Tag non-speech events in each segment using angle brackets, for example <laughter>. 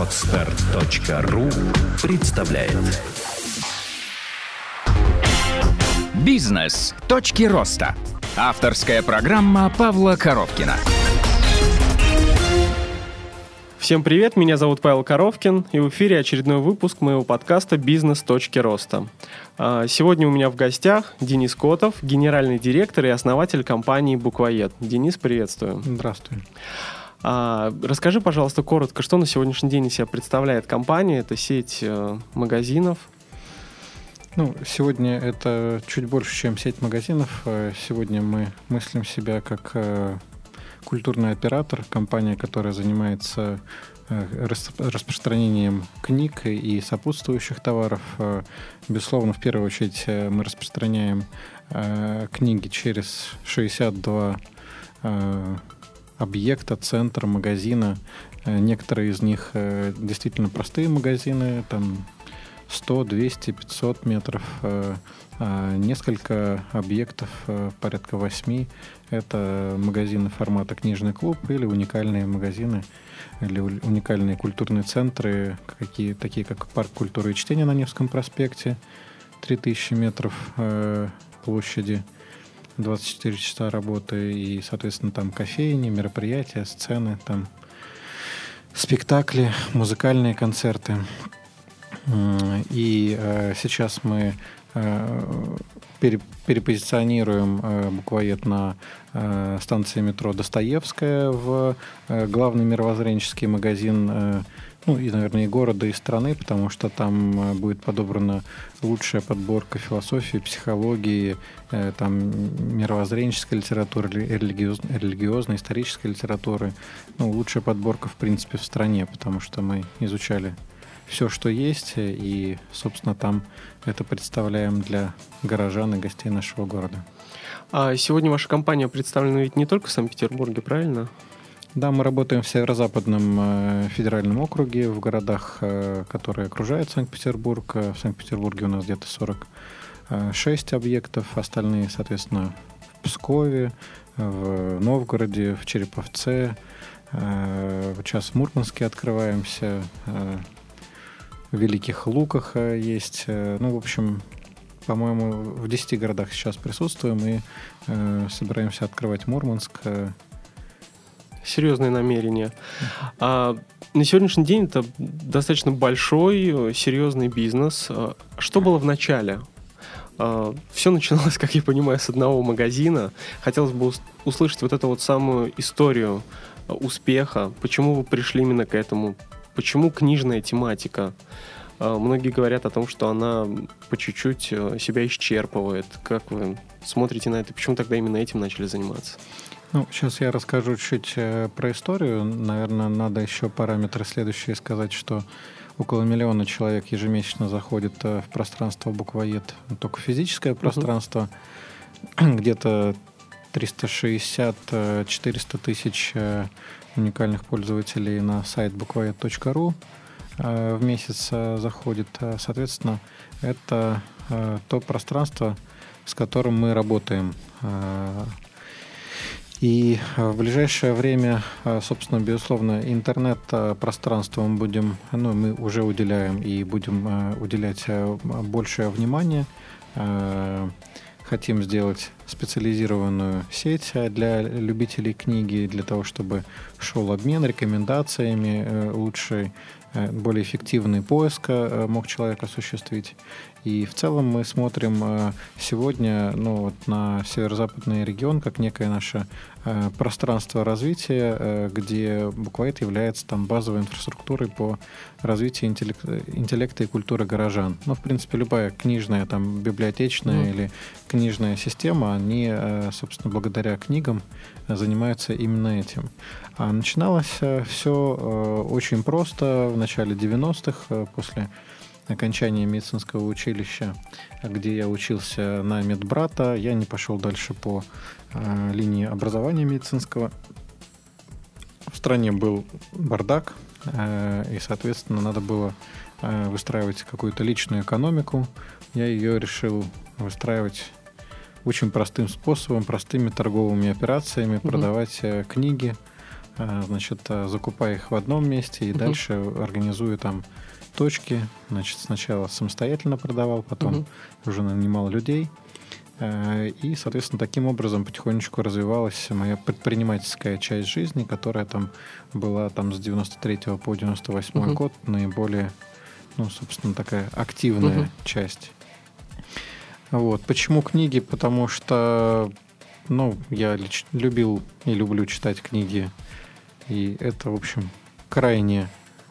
Отстар.ру представляет Бизнес. Точки роста. Авторская программа Павла Коровкина. Всем привет, меня зовут Павел Коровкин, и в эфире очередной выпуск моего подкаста «Бизнес. Точки роста». А, сегодня у меня в гостях Денис Котов, генеральный директор и основатель компании «Буквоед». Денис, приветствую. Здравствуй. А, расскажи, пожалуйста, коротко, что на сегодняшний день из себя представляет компания? Это сеть э, магазинов. Ну, сегодня это чуть больше, чем сеть магазинов. Э, сегодня мы мыслим себя как э, культурный оператор, компания, которая занимается э, распространением книг и сопутствующих товаров. Э, безусловно, в первую очередь мы распространяем книги через 62 объекта, центра, магазина. Некоторые из них действительно простые магазины, там 100, 200, 500 метров. А несколько объектов, порядка восьми, это магазины формата книжный клуб или уникальные магазины или уникальные культурные центры, какие, такие как парк культуры и чтения на Невском проспекте, 3000 метров э, площади, 24 часа работы и, соответственно, там кофейни, мероприятия, сцены, там спектакли, музыкальные концерты. И э, сейчас мы э, перепозиционируем э, буквоед на э, станции метро Достоевская в э, главный мировоззренческий магазин ну и, наверное, и города, и страны, потому что там будет подобрана лучшая подборка философии, психологии, там мировоззренческой литературы, религиозной, религиозной, исторической литературы. Ну, лучшая подборка, в принципе, в стране, потому что мы изучали все, что есть, и, собственно, там это представляем для горожан и гостей нашего города. А сегодня ваша компания представлена ведь не только в Санкт-Петербурге, правильно? Да, мы работаем в Северо-Западном э, федеральном округе, в городах, э, которые окружают Санкт-Петербург. Э, в Санкт-Петербурге у нас где-то 46 объектов, остальные, соответственно, в Пскове, в Новгороде, в Череповце. Сейчас в Мурманске открываемся, в Великих Луках есть. Ну, в общем, по-моему, в 10 городах сейчас присутствуем и собираемся открывать Мурманск. Серьезные намерения. А, на сегодняшний день это достаточно большой, серьезный бизнес. А, что было в начале? А, все начиналось, <laughs> как я понимаю, с одного магазина. Хотелось бы услышать вот эту вот самую историю успеха. Почему вы пришли именно к этому? Почему книжная тематика? А, многие говорят о том, что она по чуть-чуть э, себя исчерпывает. Как вы смотрите на это? Почему тогда именно этим начали заниматься? Ну, сейчас я расскажу чуть э, про историю. Наверное, надо еще параметры следующие сказать, что около миллиона человек ежемесячно заходит э, в пространство буквоед, только физическое пространство. Uh-huh. <clears throat> Где-то 360-400 тысяч уникальных пользователей на сайт буквоед.ру э, в месяц э, заходит. Э, соответственно, это то пространство, с которым мы работаем. И в ближайшее время, собственно, безусловно, интернет-пространство мы будем, ну, мы уже уделяем и будем уделять большее внимание хотим сделать специализированную сеть э, для любителей книги, для того, чтобы шел обмен рекомендациями, э, лучший, э, более эффективный поиск мог человек осуществить. И в целом мы смотрим э, сегодня ну, вот на северо-западный регион как некое наше э, пространство развития, э, где буквоед является там базовой инфраструктурой по развитию интеллекта, интеллекта и культуры горожан. Ну, в принципе, любая книжная, там, библиотечная mm. или книжная система, они, собственно, благодаря книгам занимаются именно этим. А начиналось все очень просто в начале 90-х, после окончания медицинского училища, где я учился на медбрата, я не пошел дальше по э, линии образования медицинского. В стране был бардак, э, и, соответственно, надо было э, выстраивать какую-то личную экономику. Я ее решил выстраивать очень простым способом, простыми торговыми операциями, угу. продавать э, книги а, значит, а, закупая их в одном месте и Мгм. дальше организуя там точки. Значит, сначала самостоятельно продавал, потом Мгм. уже нанимал людей. Э, И, соответственно, таким образом потихонечку развивалась моя предпринимательская часть жизни, которая там была там с 93 по 98 Мгм. год наиболее, ну, собственно, такая активная Мгм. часть. Вот. Почему книги? Потому что, ну, я любил и люблю читать книги. И это, в общем, крайне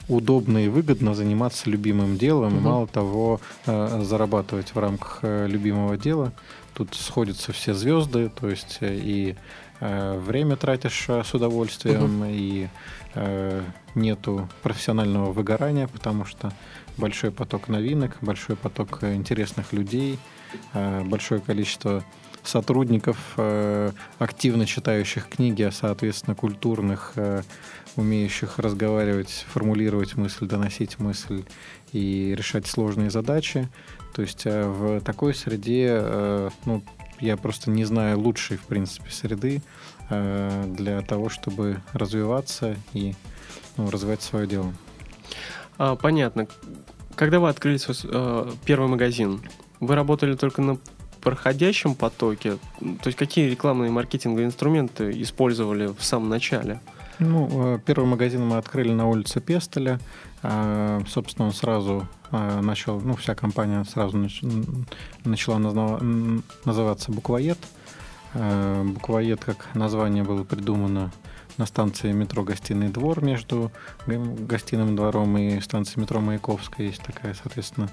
удобно и выгодно заниматься любимым делом. И Мгм. мало того, э, зарабатывать в рамках э, любимого дела. Тут сходятся все звезды, то есть э, и время тратишь с удовольствием, и э, нету профессионального выгорания, потому что большой поток новинок, большой поток интересных людей, большое количество сотрудников, э, активно читающих книги, а соответственно культурных, э, умеющих разговаривать, формулировать мысль, доносить мысль и решать сложные задачи. То есть э, в такой среде, ну, я просто не знаю лучшей, в принципе, среды для того, чтобы развиваться и ну, развивать свое дело. А, понятно. Когда вы открыли свой э, первый магазин, вы работали только на проходящем потоке? То есть какие рекламные маркетинговые инструменты использовали в самом начале? Ну, э, первый магазин мы открыли на улице Пестеля. А, Собственно, он сразу а, начал, ну, вся компания сразу начала называться «Буквоед». А, «Буквоед» как название было придумано на станции метро «Гостиный двор» между г- гостиным двором и станцией метро Маяковская. Есть такая, соответственно,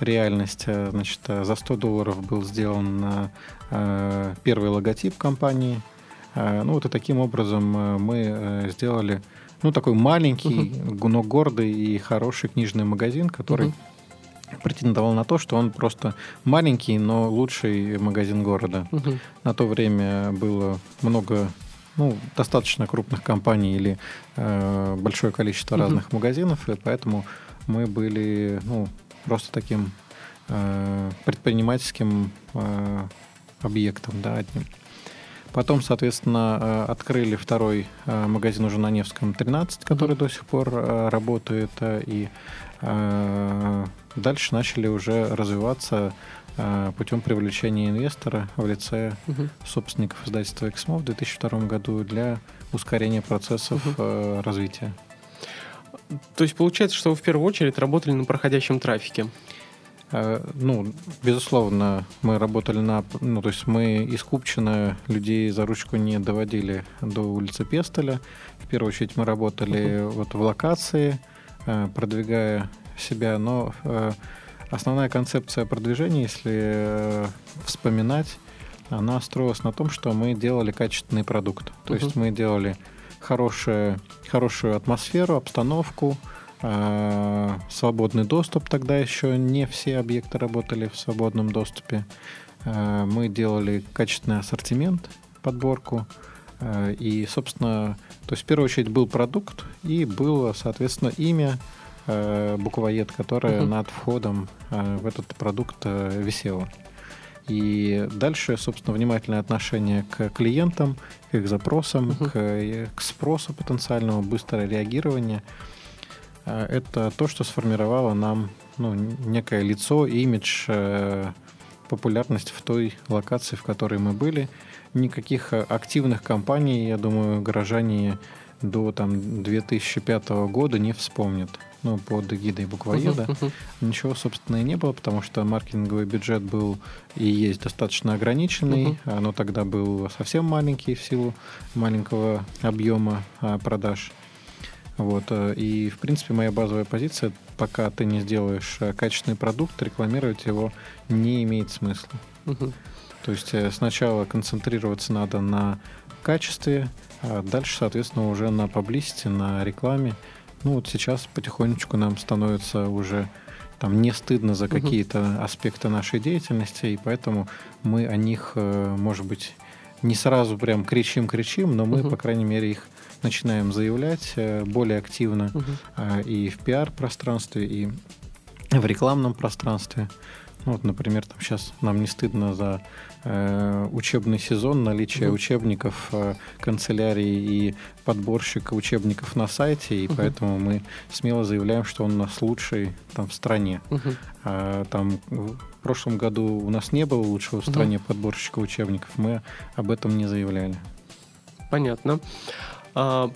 реальность. А, Значит, а, за 100 долларов был сделан а, первый логотип компании. Ну вот и таким образом мы э, сделали ну такой маленький, г- но гордый и хороший книжный магазин, который Мгм. претендовал на то, что он просто маленький, но лучший магазин города. Мгм. На то время было много, ну, достаточно крупных компаний или э, большое количество Мгм. разных магазинов, и поэтому мы были, ну, просто таким э, предпринимательским э, объектом, да, одним. Потом, соответственно, э, открыли второй э, магазин уже на Невском 13, который до сих пор э, работает, и дальше начали уже развиваться путем привлечения инвестора в лице Мгм. собственников издательства «Эксмо» в 2002 году для ускорения процессов э, развития. То есть получается, что вы в первую очередь работали на проходящем трафике. Э, Ну, безусловно, мы работали на... Ну, то есть мы из Купчино людей за ручку не доводили до улицы Пестеля. В первую очередь мы работали вот в локации, э, продвигая себя, но э, основная концепция продвижения, если э, вспоминать, она строилась на том, что мы делали качественный продукт. То есть мы делали хорошее, хорошую атмосферу, обстановку, э, свободный доступ. Тогда еще не все объекты работали в свободном доступе. Э, мы делали качественный ассортимент, подборку. Э, и, собственно, то есть в первую очередь был продукт и было, соответственно, имя буквоед, которое Мгм. над входом э, в этот продукт э, висело. И дальше, собственно, внимательное отношение к клиентам, к их запросам, Мгм. к, э, к спросу потенциальному, быстрое реагирование. Это то, что сформировало нам ну, некое лицо, имидж, э, популярность в той локации, в которой мы были. Никаких э, активных кампаний, я думаю, горожане до там, 2005 года не вспомнят. Ну, под эгидой буквоеда. Мгм. Ничего, собственно, и не было, потому что маркетинговый бюджет был и есть достаточно ограниченный, а, но тогда был совсем маленький в силу маленького объема а, продаж. Вот, э, и, в принципе, моя базовая позиция, пока ты не сделаешь качественный продукт, рекламировать его не имеет смысла. Мгм. То есть э, сначала концентрироваться надо на качестве, а дальше, соответственно, уже на паблисити, на рекламе. Ну вот сейчас потихонечку нам становится уже там не стыдно за какие-то аспекты нашей деятельности, и поэтому мы о них, э, может быть, не сразу прям кричим-кричим, но мы, Мгм. по крайней мере, их начинаем заявлять э, более активно а, и в пиар-пространстве, и в рекламном пространстве. Ну, вот, например, там сейчас нам не стыдно за э, учебный сезон, наличие Мгм. учебников, э, канцелярии и подборщика учебников на сайте, и Мгм. поэтому мы смело заявляем, что он у нас лучший там в стране. Мгм. А, там в прошлом году у нас не было лучшего в стране подборщика учебников, мы об этом не заявляли. Понятно. А,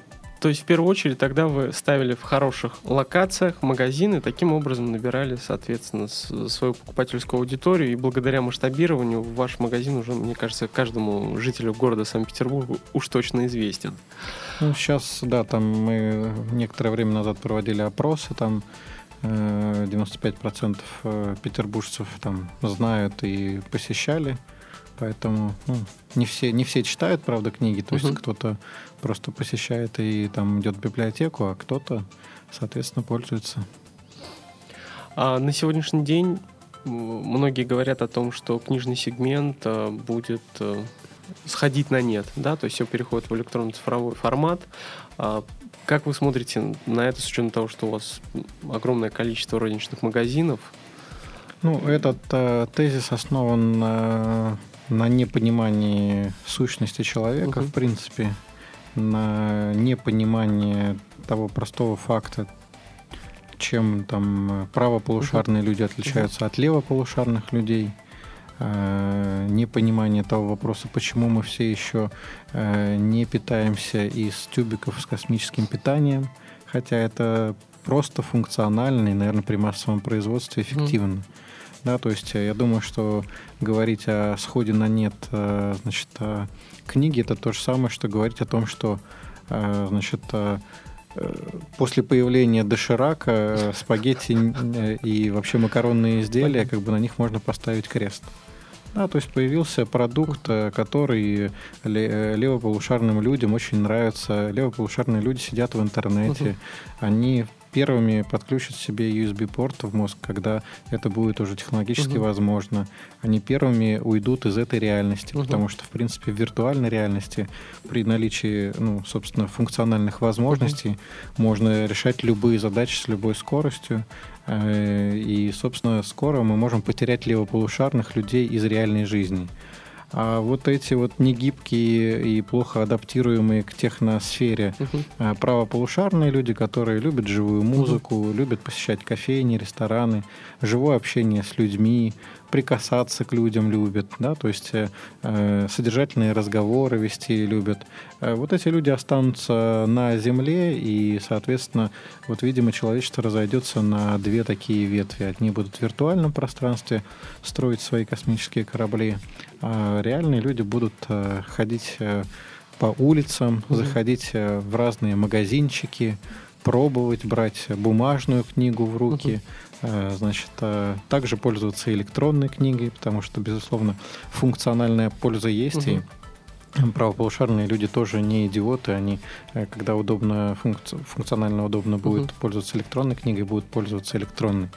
то есть, в первую очередь, тогда вы ставили в хороших локациях магазины, таким образом набирали, соответственно, свою покупательскую аудиторию, и благодаря масштабированию ваш магазин уже, мне кажется, каждому жителю города Санкт-Петербурга уж точно известен. Ну, сейчас, да, там мы некоторое время назад проводили опросы, там э, 95% э, петербуржцев там знают и посещали, поэтому ну, не все не все читают, правда, книги, то есть Мгм. кто-то просто посещает и там идет в библиотеку, а кто-то, соответственно, пользуется. А на сегодняшний день многие говорят о том, что книжный сегмент э, будет э, сходить на нет, да, то есть все переходит в электронно-цифровой формат. А Как вы смотрите на это с учетом того, что у вас огромное количество розничных магазинов? Ну, этот э, тезис основан на, на непонимании сущности человека, Мгм. в принципе, на непонимании того простого факта, чем там э, правополушарные люди отличаются от левополушарных людей, э, непонимание того вопроса, почему мы все еще э, не питаемся из тюбиков с космическим питанием, хотя это просто функционально и, наверное, при массовом производстве эффективно. Да, то есть э, я думаю, что говорить о сходе на нет, э, значит, э, книги это то же самое, что говорить о том, что, значит, после появления доширака спагетти и вообще макаронные изделия, как бы на них можно поставить крест. Да, то есть появился продукт, который ле- левополушарным людям очень нравится. Левополушарные люди сидят в интернете, они первыми подключат себе USB-порт в мозг, когда это будет уже технологически Мгм. возможно. Они первыми уйдут из этой реальности, Мгм. потому что, в принципе, в виртуальной реальности при наличии, ну, собственно, функциональных возможностей можно решать любые задачи с любой скоростью. Э, И, собственно, скоро мы можем потерять левополушарных людей из реальной жизни. А вот эти вот негибкие и плохо адаптируемые к техносфере а, правополушарные люди, которые любят живую музыку, любят посещать кофейни, рестораны, живое общение с людьми, прикасаться к людям любят, да, то есть э, э, содержательные разговоры вести любят. Э, вот эти люди останутся на Земле, и, соответственно, вот, видимо, человечество разойдется на две такие ветви. Одни будут в виртуальном пространстве строить свои космические корабли, а реальные люди будут э, ходить э, по улицам, Мгм. заходить э, в разные магазинчики, пробовать, брать бумажную книгу в руки, э, значит, э, также пользоваться электронной книгой, потому что, безусловно, функциональная польза есть, и правополушарные люди тоже не идиоты, они, э, когда удобно, функци- функционально удобно будет Мгм. пользоваться электронной книгой, будут пользоваться электронной.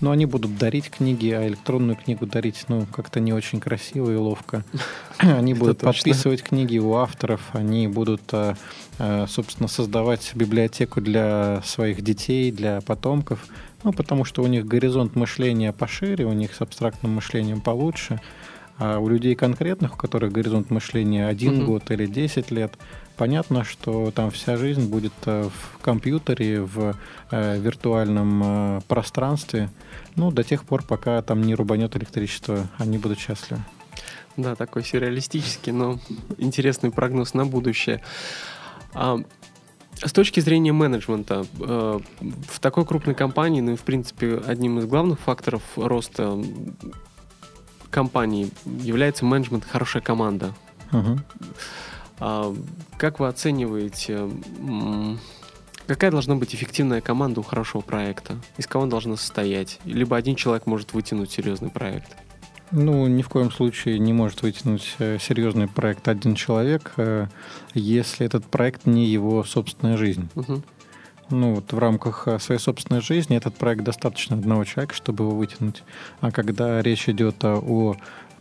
Но они будут дарить книги, а электронную книгу дарить, ну, как-то не очень красиво и ловко. <laughs> Они будут подписывать книги у авторов, они будут, э, э, собственно, создавать библиотеку для своих детей, для потомков, ну, потому что у них горизонт мышления пошире, у них с абстрактным мышлением получше, а у людей конкретных, у которых горизонт мышления один Мгм. год или 10 лет, понятно, что там вся жизнь будет э, в компьютере, в э, виртуальном э, пространстве, ну, до тех пор, пока там не рубанет электричество, они будут счастливы. Да, такой сюрреалистический, но интересный прогноз на будущее. А, с точки зрения менеджмента, э, в такой крупной компании, ну и в принципе одним из главных факторов роста компании является менеджмент, хорошая команда. А, как вы оцениваете, какая должна быть эффективная команда у хорошего проекта? Из кого она должна состоять? Либо один человек может вытянуть серьезный проект? Ну, ни в коем случае не может вытянуть э, серьезный проект один человек, э, если этот проект не его собственная жизнь. Мгм. Ну, вот в рамках э, своей собственной жизни этот проект достаточно одного человека, чтобы его вытянуть. А когда речь идет о,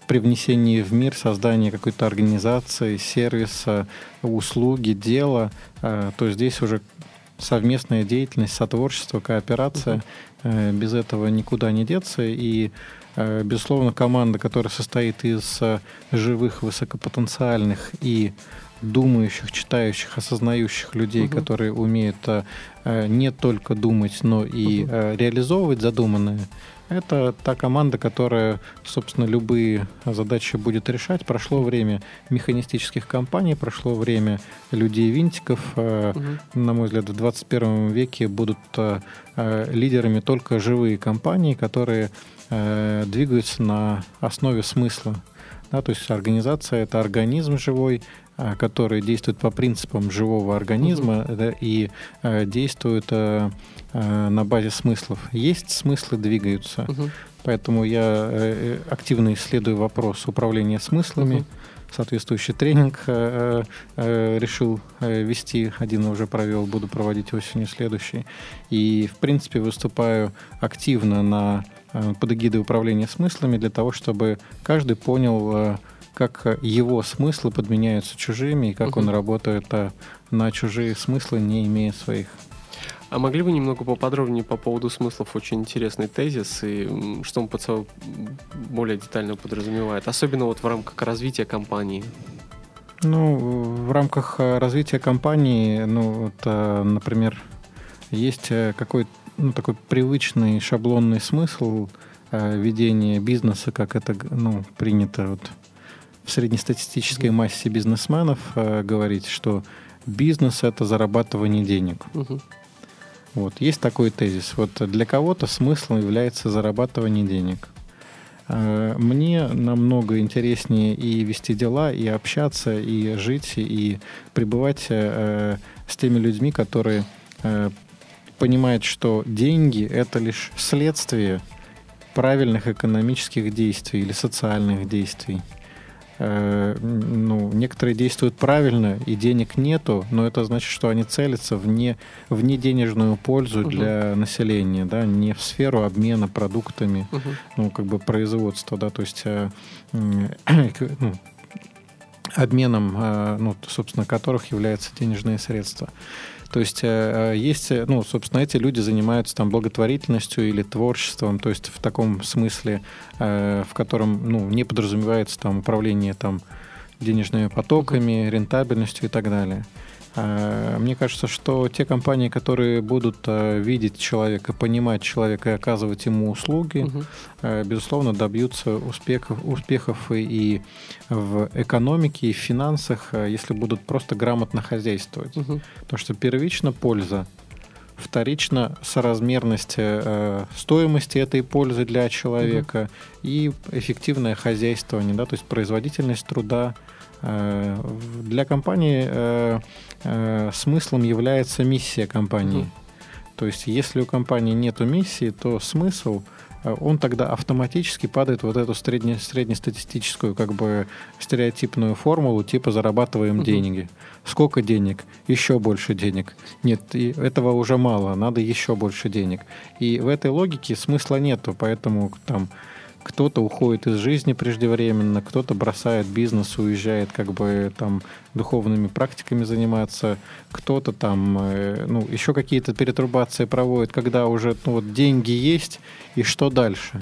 привнесении в мир, создании какой-то организации, сервиса, услуги, дела, то здесь уже совместная деятельность, сотворчество, кооперация. Э, без этого никуда не деться. И, безусловно, команда, которая состоит из э, живых, высокопотенциальных и думающих, читающих, осознающих людей, угу. которые умеют не только думать, но и угу. реализовывать задуманное, это та команда, которая, собственно, любые задачи будет решать. Прошло время механистических компаний, прошло время людей-винтиков. Угу. На мой взгляд, в 21 веке будут э, э, лидерами только живые компании, которые двигаются на основе смысла. Да, то есть организация это организм живой, который действует по принципам живого организма угу. да, и э, действует э, Э, на базе смыслов. Есть смыслы, двигаются. Угу. Поэтому я э, активно исследую вопрос управления смыслами. Угу. Соответствующий тренинг э, э, решил э, вести, один уже провел, буду проводить осенью следующий. И, в принципе, выступаю активно на, э, под эгидой управления смыслами для того, чтобы каждый понял, э, как его смыслы подменяются чужими и как угу. он работает э, на чужие смыслы, не имея своих. А могли бы немного поподробнее по поводу смыслов? Очень интересный тезис, и что он под собой более детально подразумевает, особенно вот в рамках развития компании. Ну, в рамках э, развития компании, ну, вот, э, например, есть э, какой-то ну, такой привычный шаблонный смысл ведения бизнеса, как это ну, принято вот в среднестатистической массе бизнесменов говорить, что бизнес это зарабатывание денег. Угу. Вот, есть такой тезис. Вот для кого-то смыслом является зарабатывание денег. Э, мне намного интереснее и вести дела, и общаться, и жить, и пребывать э, с теми людьми, которые э, понимают, что деньги — это лишь следствие правильных экономических действий или социальных действий. Э, ну, некоторые действуют правильно, и денег нету, но это значит, что они целятся в, не, в неденежную пользу угу. для населения, да, не в сферу обмена продуктами, угу. ну, как бы производства, да, то есть э, <coughs> ну, обменом, э, ну, собственно, которых являются денежные средства. То есть э, э, есть, э, ну, собственно, эти люди занимаются там благотворительностью или творчеством, то есть в таком смысле, в котором, ну, не подразумевается там управление там денежными потоками, рентабельностью и так далее. Э, мне кажется, что те компании, которые будут э, видеть человека, понимать человека и оказывать ему услуги, угу. безусловно, добьются успехов, успехов и в экономике, и в финансах, если будут просто грамотно хозяйствовать. Угу. Потому что первично польза, вторично соразмерность э, стоимости этой пользы для человека угу. и эффективное хозяйствование, да, то есть производительность труда. Э, для компании э, э, смыслом является миссия компании. Mm-hmm. То есть, если у компании нет миссии, то смысл он тогда автоматически падает вот эту средне, среднестатистическую как бы стереотипную формулу типа зарабатываем угу. деньги. Сколько денег? Еще больше денег. Нет, и этого уже мало, надо еще больше денег. И в этой логике смысла нету, поэтому там кто-то уходит из жизни преждевременно, кто-то бросает бизнес, уезжает как бы там духовными практиками заниматься, кто-то там, э, ну, еще какие-то перетрубации проводит, когда уже ну, вот деньги есть, и что дальше?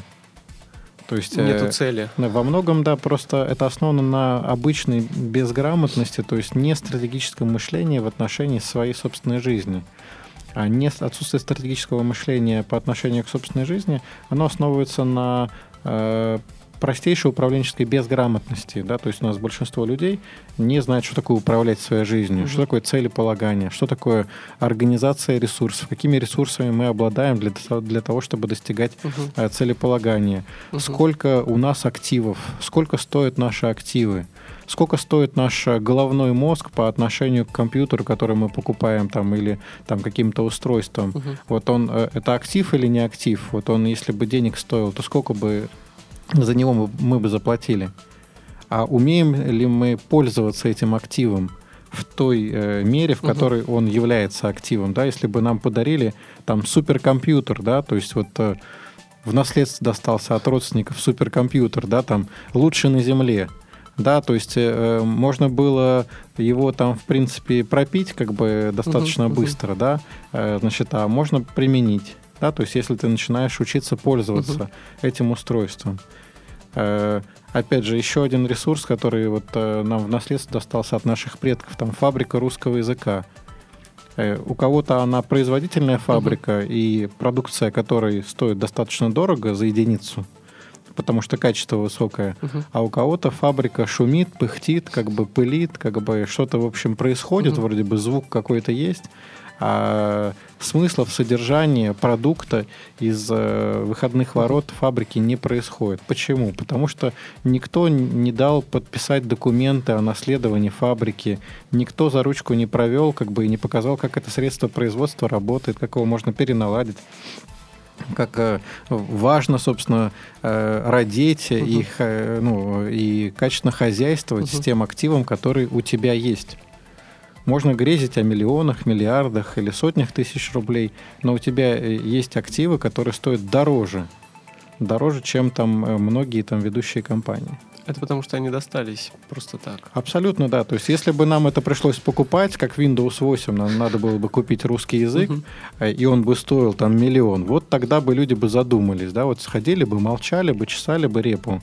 То есть, Нету э, цели. Во многом, да, просто это основано на обычной безграмотности, то есть не стратегическом мышлении в отношении своей собственной жизни. А не отсутствие стратегического мышления по отношению к собственной жизни, оно основывается на простейшей управленческой безграмотности, да, то есть у нас большинство людей не знает, что такое управлять своей жизнью, mm-hmm. что такое целеполагание, что такое организация ресурсов, какими ресурсами мы обладаем для, для того, чтобы достигать mm-hmm. целеполагания, mm-hmm. сколько у нас активов, сколько стоят наши активы, сколько стоит наш головной мозг по отношению к компьютеру, который мы покупаем там или там каким-то устройством. Угу. Вот он э, это актив или не актив? Вот он, если бы денег стоил, то сколько бы за него мы, мы бы заплатили? А умеем ли мы пользоваться этим активом? в той э, мере, в которой угу. он является активом, да, если бы нам подарили там суперкомпьютер, да, то есть вот э, в наследство достался от родственников суперкомпьютер, да, там лучше на Земле, Да, то есть э, можно было его там, в принципе, пропить как бы достаточно мгм. быстро, да, э, значит, а можно применить, да, то есть если ты начинаешь учиться пользоваться этим устройством. Э, опять же, еще один ресурс, который вот э, нам в наследство достался от наших предков, там фабрика русского языка. Э, у кого-то она производительная фабрика и продукция которой стоит достаточно дорого за единицу, потому что качество высокое, Мгм. а у кого-то фабрика шумит, пыхтит, как бы пылит, как бы что-то, в общем, происходит, Мгм. вроде бы звук какой-то есть, а смысла в содержании продукта из э, выходных ворот фабрики не происходит. Почему? Потому что никто не дал подписать документы о наследовании фабрики, никто за ручку не провел, как бы и не показал, как это средство производства работает, как его можно переналадить как э, важно, собственно, э, родить Мгм. и, х- ну, и качественно хозяйствовать с Мгм. тем активом, который у тебя есть. Можно грезить о миллионах, миллиардах или сотнях тысяч рублей, но у тебя э, есть активы, которые стоят дороже. Дороже, чем там э, многие там ведущие компании. Это потому, что они достались просто так. Абсолютно, да. То есть, если бы нам это пришлось покупать, как Windows 8, нам надо было бы купить русский язык, э, и он бы стоил там миллион, вот тогда бы люди бы задумались, да, вот сходили бы, молчали бы, чесали бы репу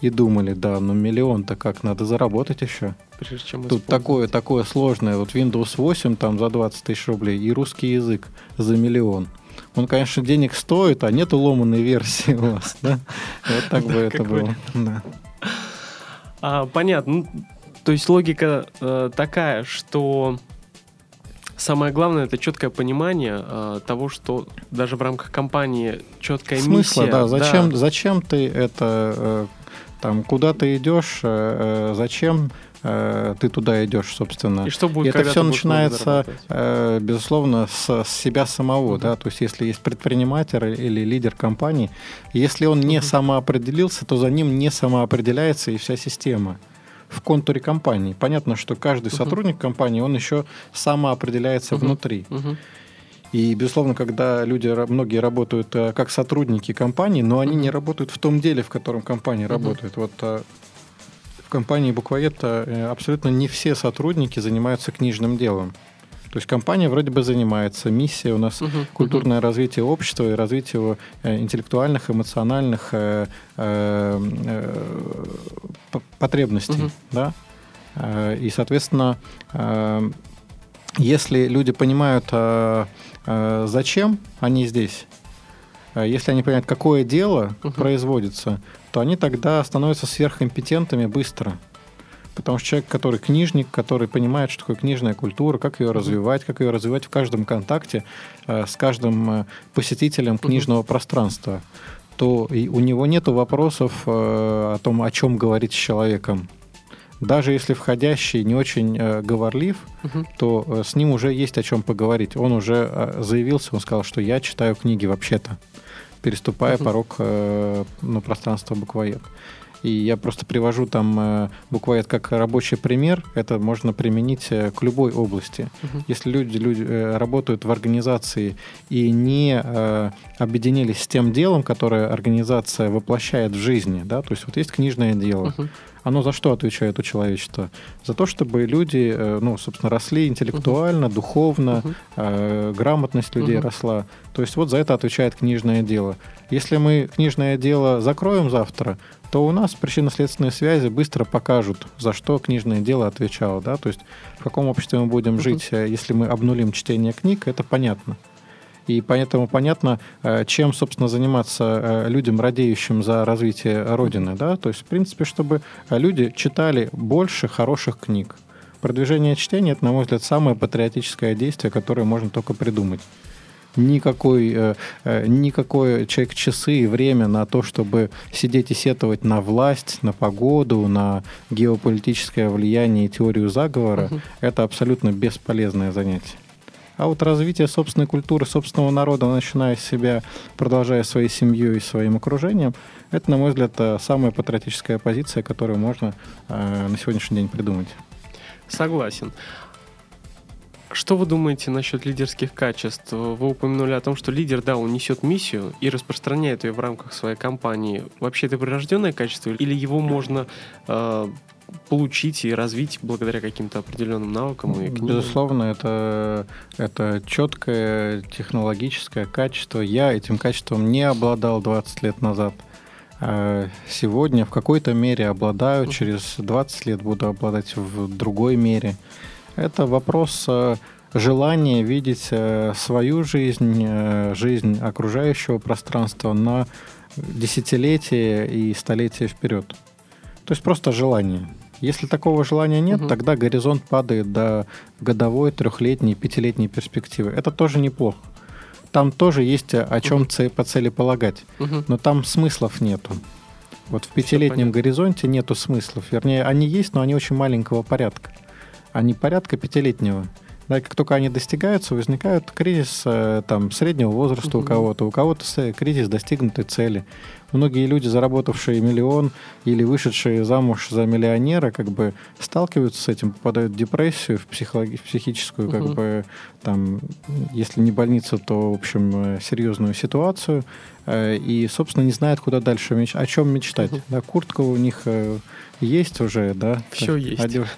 и думали, да, ну миллион-то как, надо заработать еще. Прежде чем Тут использовать. такое, такое сложное, вот Windows 8 там за 20 тысяч рублей и русский язык за миллион. Он, конечно, денег стоит, а нету ломаной версии у вас, да? Вот так бы это было. Да. А, понятно. Ну, То есть логика э, такая, что самое главное это четкое понимание э, того, что даже в рамках компании четкая Смысла, миссия. да. Зачем, зачем ты это э, там куда ты идешь, э, э, зачем э, ты туда идешь, собственно. И что будет, И это все начинается, безусловно, с, с себя самого, Мгм. да, то есть если есть предприниматель или лидер компании, если он не Мгм. самоопределился, то за ним не самоопределяется и вся система в контуре компании. Понятно, что каждый Мгм. сотрудник компании, он еще самоопределяется Мгм. внутри. Мгм. И, безусловно, когда люди, многие работают э, как сотрудники компании, но они не работают в том деле, в котором компания работает. Вот э, в компании Буквоед э, абсолютно не все сотрудники занимаются книжным делом. То есть компания вроде бы занимается, миссия у нас Мгм. культурное развитие общества и развитие его интеллектуальных, эмоциональных э, э, э, потребностей, Мгм. да. И, соответственно, если люди понимают, э, э, зачем они здесь, э, если они понимают, какое дело Мгм. производится, то они тогда становятся сверхкомпетентными быстро. Потому что человек, который книжник, который понимает, что такое книжная культура, как ее развивать, как ее развивать в каждом контакте с каждым посетителем книжного пространства, то и у него нет вопросов о том, о чем говорить с человеком. Даже если входящий не очень э, говорлив, Мгм. то э, с ним уже есть о чем поговорить. Он уже э, заявился, он сказал, что я читаю книги вообще-то, переступая Мгм. порог э, ну, пространства буквоед. И я просто привожу там э, буквоед как рабочий пример. Это можно применить э, к любой области. Мгм. Если люди, люди э, работают в организации и не э, объединились с тем делом, которое организация воплощает в жизни, да, то есть вот есть книжное дело, Мгм. Оно за что отвечает у человечества? За то, чтобы люди, э, ну, собственно, росли интеллектуально, духовно, Мгм. э, грамотность людей Мгм. росла. То есть вот за это отвечает книжное дело. Если мы книжное дело закроем завтра, то у нас причинно-следственные связи быстро покажут, за что книжное дело отвечало. Да? То есть в каком обществе мы будем Мгм. жить, э, если мы обнулим чтение книг, это понятно. И поэтому понятно, э, чем, собственно, заниматься э, людям, радеющим за развитие Родины. Да? То есть, в принципе, чтобы э, люди читали больше хороших книг. Продвижение чтения – это, на мой взгляд, самое патриотическое действие, которое можно только придумать. Никакой, никакое человек часы и время на то, чтобы сидеть и сетовать на власть, на погоду, на геополитическое влияние и теорию заговора, Мгм. это абсолютно бесполезное занятие. А вот развитие собственной культуры, собственного народа, начиная с себя, продолжая своей семьей и своим окружением, это, на мой взгляд, э, самая патриотическая позиция, которую можно э, на сегодняшний день придумать. Согласен. Что вы думаете насчет лидерских качеств? Вы упомянули о том, что лидер, да, он несет миссию и распространяет ее в рамках своей компании. Вообще это прирожденное качество или его можно э, получить и развить благодаря каким-то определенным навыкам и книгам. Безусловно, это, это четкое технологическое качество. Я этим качеством не обладал 20 лет назад. А сегодня в какой-то мере обладаю, через 20 лет буду обладать в другой мере. Это вопрос э, желания видеть э, свою жизнь, э, жизнь окружающего пространства на десятилетия и столетия вперед. То есть просто желание. Если такого желания нет, угу. тогда горизонт падает до годовой, трехлетней, пятилетней перспективы. Это тоже неплохо. Там тоже есть о чем угу. по цели полагать, угу. но там смыслов нету. Вот в пятилетнем горизонте нету смыслов. Вернее, они есть, но они очень маленького порядка. Они порядка пятилетнего. Да, как только они достигаются, возникает кризис э, там, среднего возраста угу. у кого-то, у кого-то кризис достигнутой цели. Многие люди, заработавшие миллион или вышедшие замуж за миллионера, как бы сталкиваются с этим, попадают в депрессию, в, психологи- в психическую, как угу. бы, там, если не больницу, то, в общем, э, серьезную ситуацию. Э, и, собственно, не знают, куда дальше, о чем мечтать. Угу. Да, куртка у них есть уже, да. Все есть. Одеж-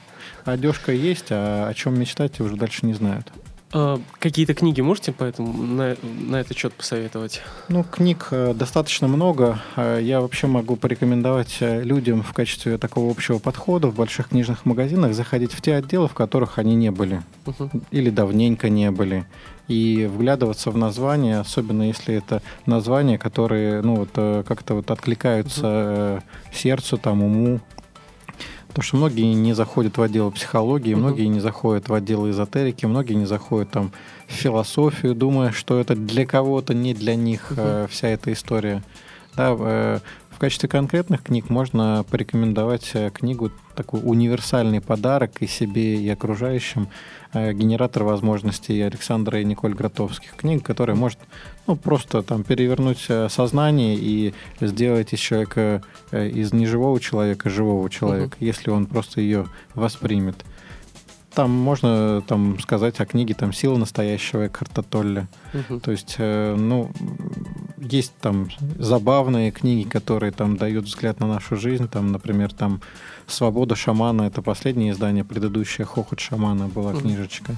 одежка есть, а о чем мечтать уже дальше не знают. А, какие-то книги можете поэтому на, на этот счет посоветовать? Ну, книг э, достаточно много. А я вообще могу порекомендовать э, людям в качестве такого общего подхода в больших книжных магазинах заходить в те отделы, в которых они не были. Uh-huh. Или давненько не были. И вглядываться в названия, особенно если это названия, которые ну, вот, э, как-то вот откликаются uh-huh. сердцу, там, уму, Потому что многие не заходят в отдел психологии, угу. многие не заходят в отдел эзотерики, многие не заходят там в философию, думая, что это для кого-то, не для них угу. э, вся эта история. Да, э, качестве конкретных книг можно порекомендовать э, книгу такой универсальный подарок и себе, и окружающим э, генератор возможностей Александра и Николь Гротовских книг, которая может ну, просто там перевернуть э, сознание и сделать из человека, из неживого человека живого человека, угу. если он просто ее воспримет. Там можно там, сказать о книге там, «Сила настоящего» Экхарта Толля. Угу. То есть, э, ну, есть там забавные книги, которые там дают взгляд на нашу жизнь. Там, например, там «Свобода шамана» — это последнее издание, предыдущее «Хохот шамана» была угу. книжечка.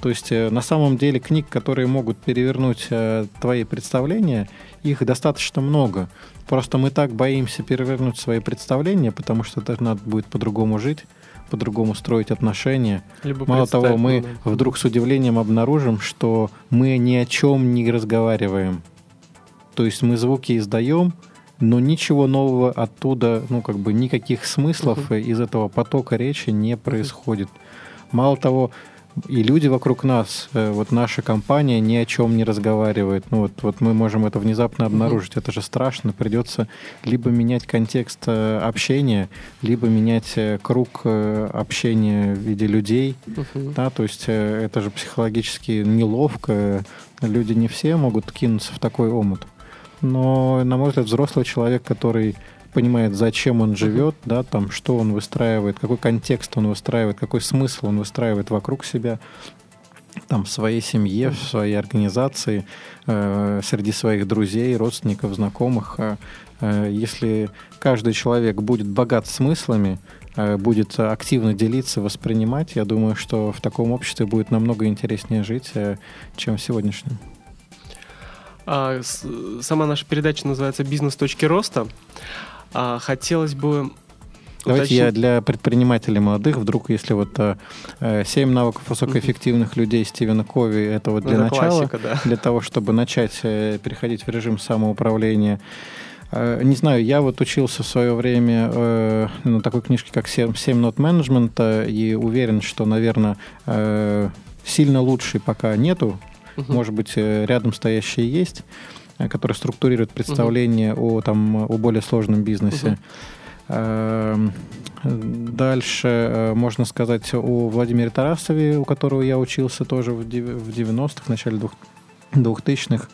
То есть э, на самом деле книг, которые могут перевернуть э, твои представления, их достаточно много. Просто мы так боимся перевернуть свои представления, потому что это надо будет по-другому жить, по-другому строить отношения. Либо Мало того, мы да. вдруг с удивлением обнаружим, что мы ни о чем не разговариваем. То есть мы звуки издаем, но ничего нового оттуда, ну как бы никаких смыслов uh-huh. из этого потока речи не происходит. Uh-huh. Мало того, и люди вокруг нас, э, вот наша компания ни о чем не разговаривает. Ну вот, вот мы можем это внезапно обнаружить. Это же страшно. Придется либо менять контекст э, общения, либо менять э, круг общения в виде людей. Да, то есть это же психологически неловко. Люди не все могут кинуться в такой омут. Но, на мой взгляд, взрослый человек, который понимает, зачем он живет, да, там, что он выстраивает, какой контекст он выстраивает, какой смысл он выстраивает вокруг себя, там, в своей семье, в своей организации, э, среди своих друзей, родственников, знакомых. Э, э, если каждый человек будет богат смыслами, э, будет активно делиться, воспринимать, я думаю, что в таком обществе будет намного интереснее жить, э, чем в сегодняшнем. А, сама наша передача называется «Бизнес. Точки роста». А, хотелось бы Давайте уточнить... я для предпринимателей молодых, вдруг если вот э, 7 навыков высокоэффективных людей Стивена Кови, это вот для это начала, классика, да. для того, чтобы начать э, переходить в режим самоуправления. Э, не знаю, я вот учился в свое время э, на такой книжке, как «7, 7 нот менеджмента», и уверен, что, наверное, э, сильно лучшей пока нету. Угу. Может быть, э, рядом стоящие есть. Э, который структурирует представление угу. о, там, о более сложном бизнесе. Угу. Дальше э, можно сказать о Владимире Тарасове, у которого я учился тоже в 90-х, в начале 2000-х.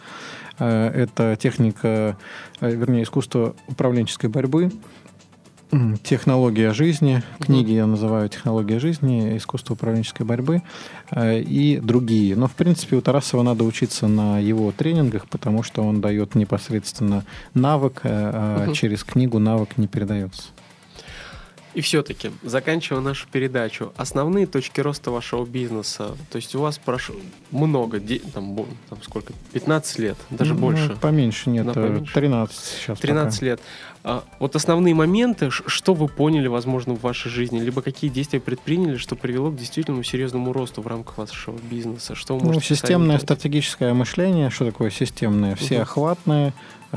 Э, это техника, вернее, искусство управленческой борьбы технология жизни, книги я называю технология жизни, искусство управленческой борьбы э, и другие. Но, в принципе, у Тарасова надо учиться на его тренингах, потому что он дает непосредственно навык, э, а через книгу навык не передается. И все-таки, заканчивая нашу передачу, основные точки роста вашего бизнеса, то есть у вас прошло много, там, там сколько, 15 лет, даже ну, больше? Поменьше, нет, да, э, поменьше. 13 сейчас 13 пока. лет. А, вот основные моменты, что вы поняли, возможно, в вашей жизни, либо какие действия предприняли, что привело к действительно серьезному росту в рамках вашего бизнеса? Что вы ну, системное стратегическое мышление, что такое системное? Всеохватное,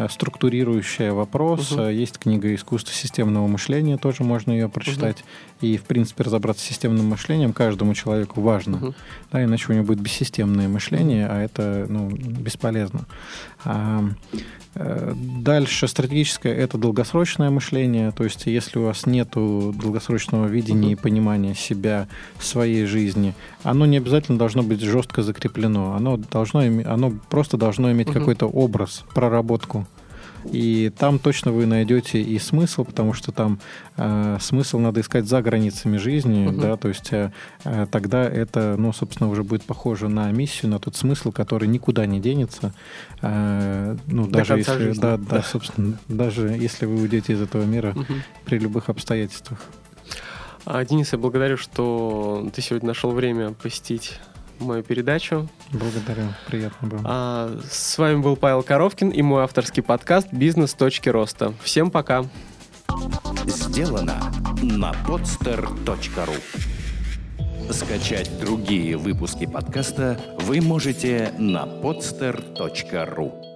структурирующая вопрос. Угу. Есть книга «Искусство системного мышления», тоже можно ее прочитать. Угу. И, в принципе, разобраться с системным мышлением каждому человеку важно. Угу. Да, иначе у него будет бессистемное мышление, а это ну, бесполезно. А, э, дальше стратегическое это долгосрочное мышление. То есть, если у вас нет долгосрочного видения uh-huh. и понимания себя, своей жизни, оно не обязательно должно быть жестко закреплено. Оно должно, оно просто должно иметь uh-huh. какой-то образ, проработку. И там точно вы найдете и смысл, потому что там э, смысл надо искать за границами жизни, угу. да, то есть э, э, тогда это, ну, собственно, уже будет похоже на миссию, на тот смысл, который никуда не денется. Э, ну, До даже если, жизни. да, да, собственно, даже если вы уйдете из этого мира угу. при любых обстоятельствах. А, Денис, я благодарю, что ты сегодня нашел время посетить мою передачу. Благодарю, приятно было. А, с вами был Павел Коровкин и мой авторский подкаст «Бизнес. Точки роста». Всем пока. Сделано на podster.ru Скачать другие выпуски подкаста вы можете на podster.ru